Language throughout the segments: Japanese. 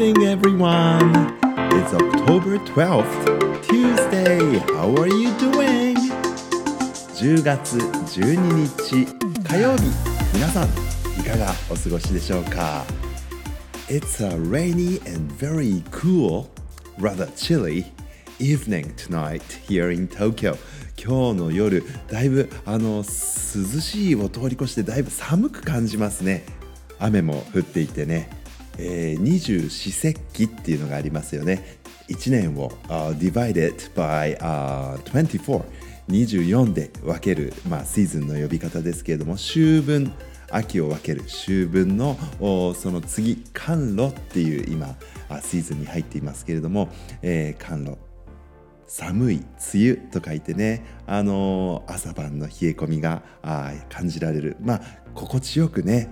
morning, everyone. It's October 12th, Tuesday. How are you doing? 10月12日火曜日皆さんいかがお過ごしでしょうか It's a rainy and very cool, rather chilly evening tonight here in Tokyo 今日の夜だいぶあの涼しいを通り越してだいぶ寒く感じますね雨も降っていてね、えー、二十四節気っていうのがありますよね。1年を、uh, divided by、uh, 24 24で分ける、まあ、シーズンの呼び方ですけれども秋分秋を分ける秋分のその次寒露っていう今シーズンに入っていますけれども、えー、寒露。寒い梅雨と書いてね、あのー、朝晩の冷え込みが感じられる。まあ心地よくね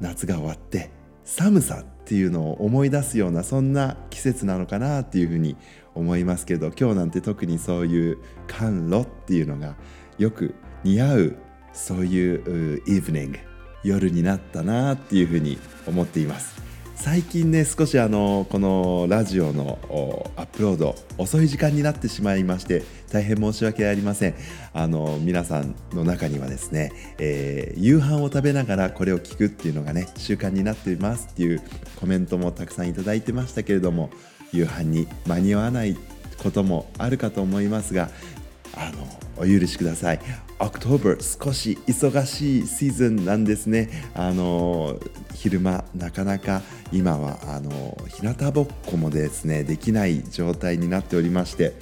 夏が終わって寒さっていうのを思い出すようなそんな季節なのかなっていうふうに思いますけど今日なんて特にそういう寒露っていうのがよく似合うそういうイブニング夜になったなっていうふうに思っています。最近ね少しあのこのラジオのアップロード遅い時間になってしまいまして大変申し訳ありません。あの皆さんの中にはですね、えー、夕飯を食べながらこれを聞くっていうのがね習慣になっていますっていうコメントもたくさんいただいてましたけれども夕飯に間に合わないこともあるかと思いますがあのお許しください。October 少し忙しいシーズンなんですね。あの昼間なかなか今はあの日向ぼっこもですねできない状態になっておりまして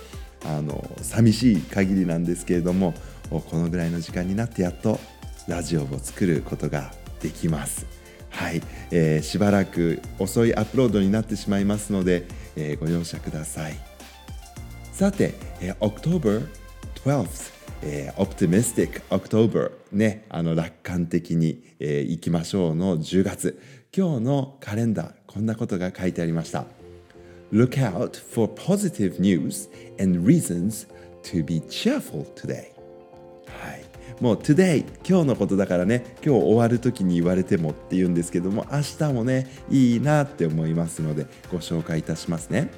あの寂しい限りなんですけれどもこのぐらいの時間になってやっとラジオを作ることができます。はい、えー、しばらく遅いアップロードになってしまいますので、えー、ご容赦ください。さて、えー、October 12th えー、Optimistic October ね、あの楽観的に、えー、いきましょうの10月。今日のカレンダーこんなことが書いてありました。Look out for positive news and reasons to be cheerful today. はい。もう today 今日のことだからね。今日終わる時に言われてもっていうんですけども明日もねいいなって思いますのでご紹介いたしますね。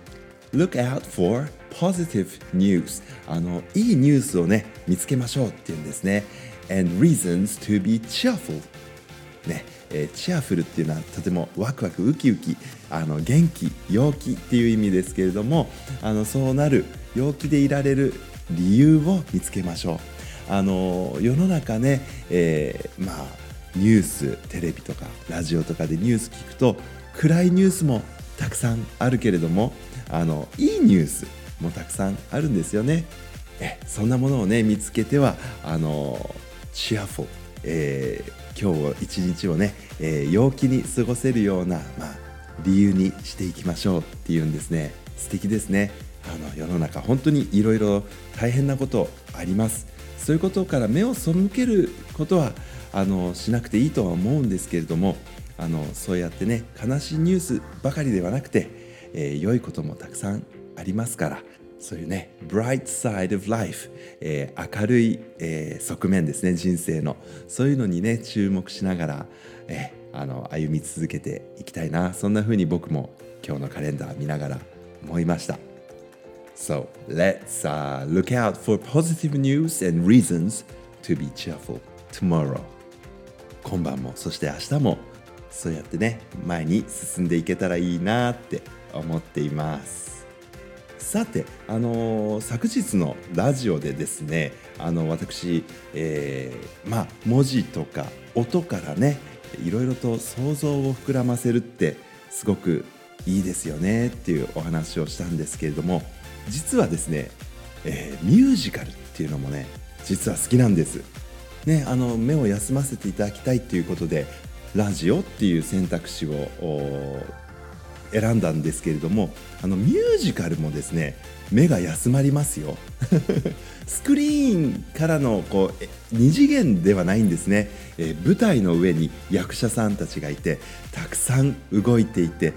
Look out for positive news. あのいいニュースをね見つけましょうっていうんですね。And reasons to be cheerful. ねえー、チアフルっていうのはとてもワクワクウキウキあの元気陽気っていう意味ですけれどもあのそうなる陽気でいられる理由を見つけましょう。あの世の中ね、えー、まあニューステレビとかラジオとかでニュース聞くと暗いニュースもたくさんあるけれどもあのいいニュースもたくさんあるんですよね。えそんなものをね見つけてはあのチアフォ、えー、今日一日をね、えー、陽気に過ごせるような、まあ、理由にしていきましょうっていうんですね。素敵ですね。あの世の中本当にいろいろ大変なことあります。そういうことから目を背けることはあのしなくていいとは思うんですけれどもあのそうやってね悲しいニュースばかりではなくて、えー、良いこともたくさんありますからそういうね bright side of life、えー、明るい、えー、側面ですね人生の。そういうのにね注目しながら、えー、あの歩み続けていきたいな。そんな風に僕も今日のカレンダー見ながら思いました。So let's、uh, look out for positive news and reasons to be cheerful tomorrow. 今晩もそして明日もそうやってね前に進んでいけたらいいなって思っていますさて、あのー、昨日のラジオでですねあの私、えー、まあ、文字とか音からねいろいろと想像を膨らませるってすごくいいですよねっていうお話をしたんですけれども実はですね、えー、ミュージカルっていうのもね実は好きなんです。ね、あの目を休ませていただきたいっていうことでラジオっていう選択肢を選んだんですけれどもあのミュージカルもですね目が休まりますよ。スクリーンからのこう2次元ではないんですね、えー、舞台の上に役者さんたちがいてたくさん動いていて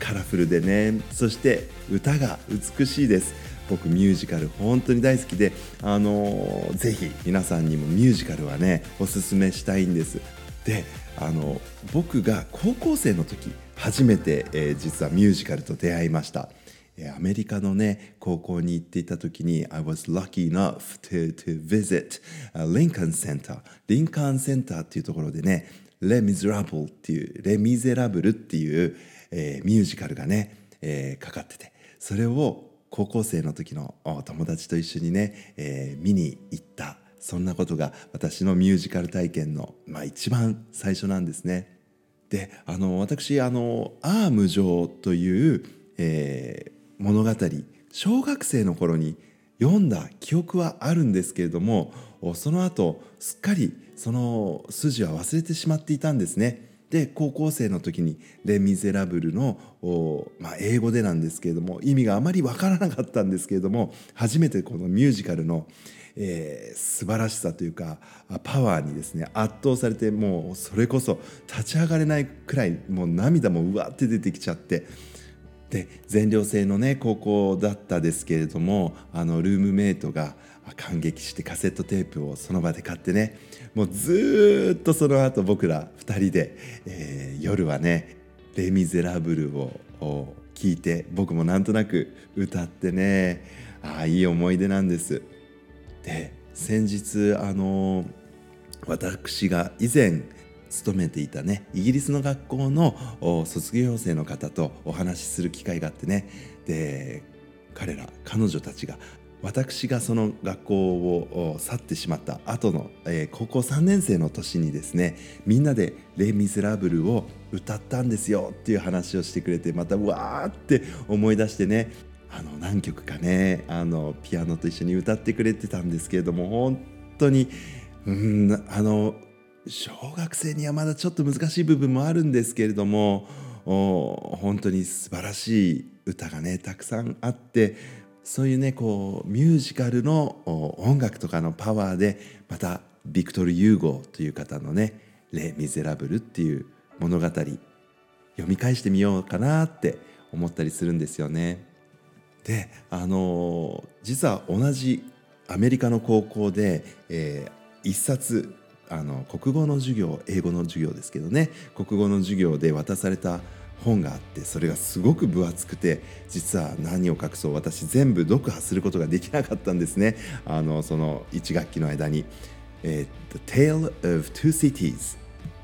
カラフルでねそして歌が美しいです。僕ミュージカル本当に大好きであのー、ぜひ皆さんにもミュージカルはねおすすめしたいんです。であの僕が高校生の時初めて、えー、実はミュージカルと出会いました。アメリカのね高校に行っていた時に I was lucky enough to, to visit Lincoln Center リンカーンセンターっていうところでねレ・ミゼラブルっていうレ・ミゼラブルっていう、えー、ミュージカルがね、えー、かかってて。それを高校生の時の友達と一緒にね、えー、見に行った。そんなことが私のミュージカル体験の、まあ、一番最初なんですね。であの私あの「アーム城」という、えー、物語小学生の頃に読んだ記憶はあるんですけれどもその後すっかりその筋は忘れてしまっていたんですね。で高校生の時に「レ・ミゼラブルの」まあ、英語でなんですけれども意味があまりわからなかったんですけれども初めてこのミュージカルの、えー、素晴らしさというかパワーにですね圧倒されてもうそれこそ立ち上がれないくらいもう涙もうわって出てきちゃってで全寮制のね高校だったですけれどもあのルームメイトが感激してカセットテープをその場で買ってねもうずっとその後僕ら2人で、えー、夜はね「レ・ミゼラブルを」を聞いて僕もなんとなく歌ってねああいい思い出なんです。で先日あの私が以前勤めていたねイギリスの学校の卒業生の方とお話しする機会があってね。で彼ら彼女たちが私がその学校を去ってしまった後の、えー、高校3年生の年にですねみんなで「レ・ミゼラブル」を歌ったんですよっていう話をしてくれてまたわーって思い出してね。あの何曲かねあのピアノと一緒に歌ってくれてたんですけれども本当にうんあの小学生にはまだちょっと難しい部分もあるんですけれども本当に素晴らしい歌がねたくさんあってそういうねこうミュージカルの音楽とかのパワーでまたビクトル・ユーゴという方のね「レ・ミゼラブル」っていう物語読み返してみようかなって思ったりするんですよね。であの実は同じアメリカの高校で、えー、一冊あの国語の授業英語の授業ですけどね国語の授業で渡された本があってそれがすごく分厚くて実は何を隠そう私全部読破することができなかったんですね。あのその1学期の間に「えー、The Tale of Two Cities」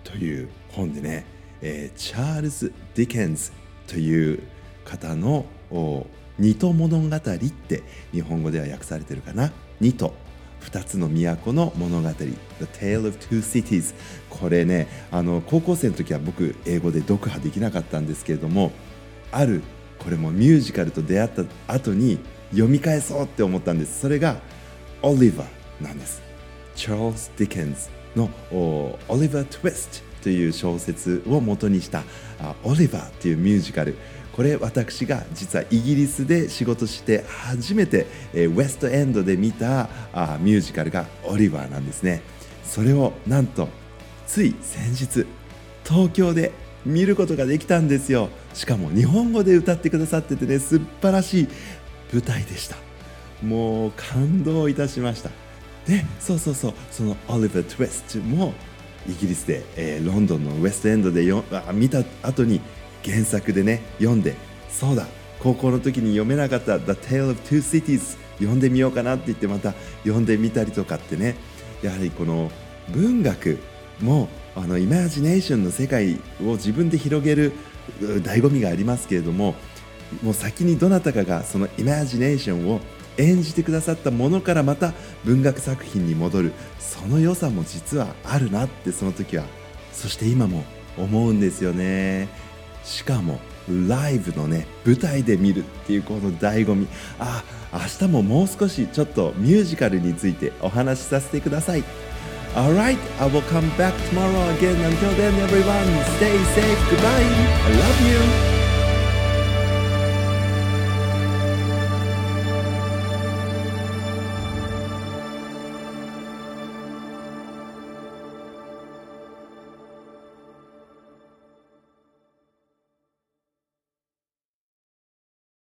という本でね、えー、チャールズ・ディケンズという方の「二都物語」って日本語では訳されてるかな「二都」2つの都の物語。The Tale of Two Cities これねあの高校生の時は僕英語で読破できなかったんですけれどもあるこれもミュージカルと出会った後に読み返そうって思ったんです。それがオリバーなんです。チャールズ・ディケンズのオリバー・トゥイストという小説を元にしたオリバーっていうミュージカル。これ私が実はイギリスで仕事して初めて、えウエストエンドで見たあミュージカルがオリバーなんですね。それをなんとつい先日東京で見ることができたんですよ。しかも日本語で歌ってくださっててね素晴らしい舞台でした。もう感動いたしました。でそうそうそうそのオリバー・トゥイストもイギリスで、えー、ロンドンのウエストエンドでよあ見た後に原作でね読んでそうだ高校の時に読めなかった「The Tale of Two Cities」読んでみようかなって言ってまた読んでみたりとかってね。やはりこの文学もあのイマジネーションの世界を自分で広げる醍醐味がありますけれどももう先にどなたかがそのイマジネーションを演じてくださったものからまた文学作品に戻るその良さも実はあるなってその時はそして今も思うんですよね。しかもライブのね舞台で見るっていうこの醍醐味あ明日ももう少しちょっとミュージカルについてお話しさせてください Alright, I will come back tomorrow again. Until then, everyone, stay safe. Goodbye. I love you.